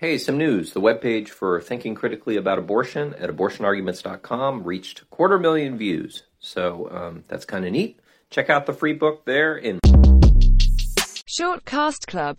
Hey, some news. The webpage for Thinking Critically About Abortion at abortionarguments.com reached a quarter million views. So um, that's kind of neat. Check out the free book there in Shortcast Club